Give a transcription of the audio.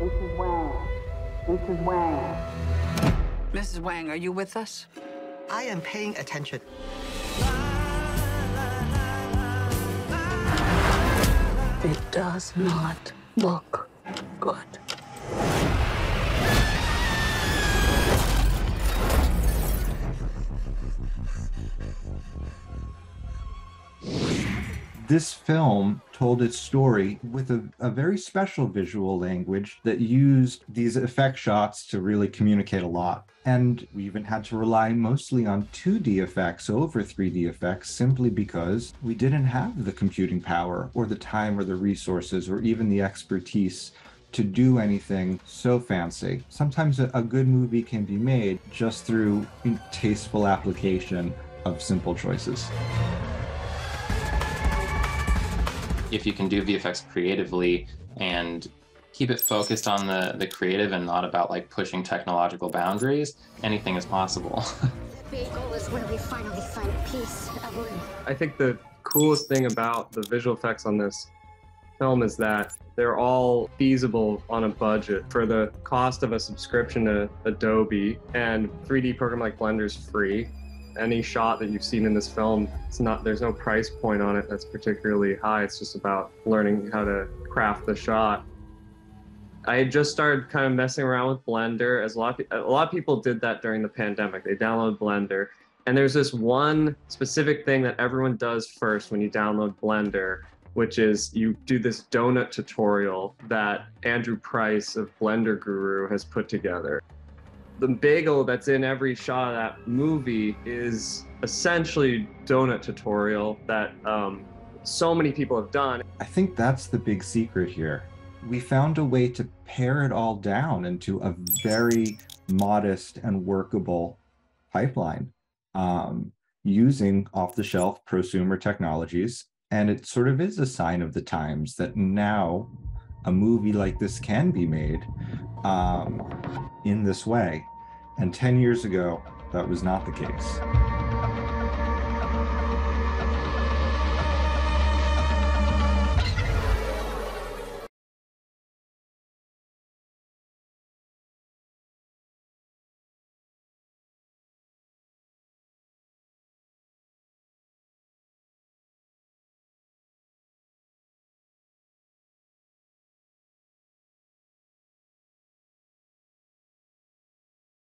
Mrs. Wang. Mrs. Wang. Mrs. Wang, are you with us? I am paying attention. It does not look good. This film told its story with a, a, very special visual language that used these effect shots to really communicate a lot. And we even had to rely mostly on 2D effects over 3D effects simply because we didn't have the computing power or the time or the resources or even the expertise to do anything so fancy. Sometimes a, a good movie can be made just through tasteful application of simple choices if you can do VFX creatively and keep it focused on the, the creative and not about like pushing technological boundaries, anything is possible. the big goal is where we finally find peace, Evelyn. I think the coolest thing about the visual effects on this film is that they're all feasible on a budget for the cost of a subscription to Adobe and 3D program like Blender is free any shot that you've seen in this film, it's not there's no price point on it that's particularly high. It's just about learning how to craft the shot. I just started kind of messing around with Blender, as a lot of, a lot of people did that during the pandemic. They download Blender, and there's this one specific thing that everyone does first when you download Blender, which is you do this donut tutorial that Andrew Price of Blender Guru has put together the bagel that's in every shot of that movie is essentially donut tutorial that um, so many people have done. I think that's the big secret here. We found a way to pare it all down into a very modest and workable pipeline um, using off the shelf prosumer technologies. And it sort of is a sign of the times that now a movie like this can be made um, in this way. And 10 years ago, that was not the case.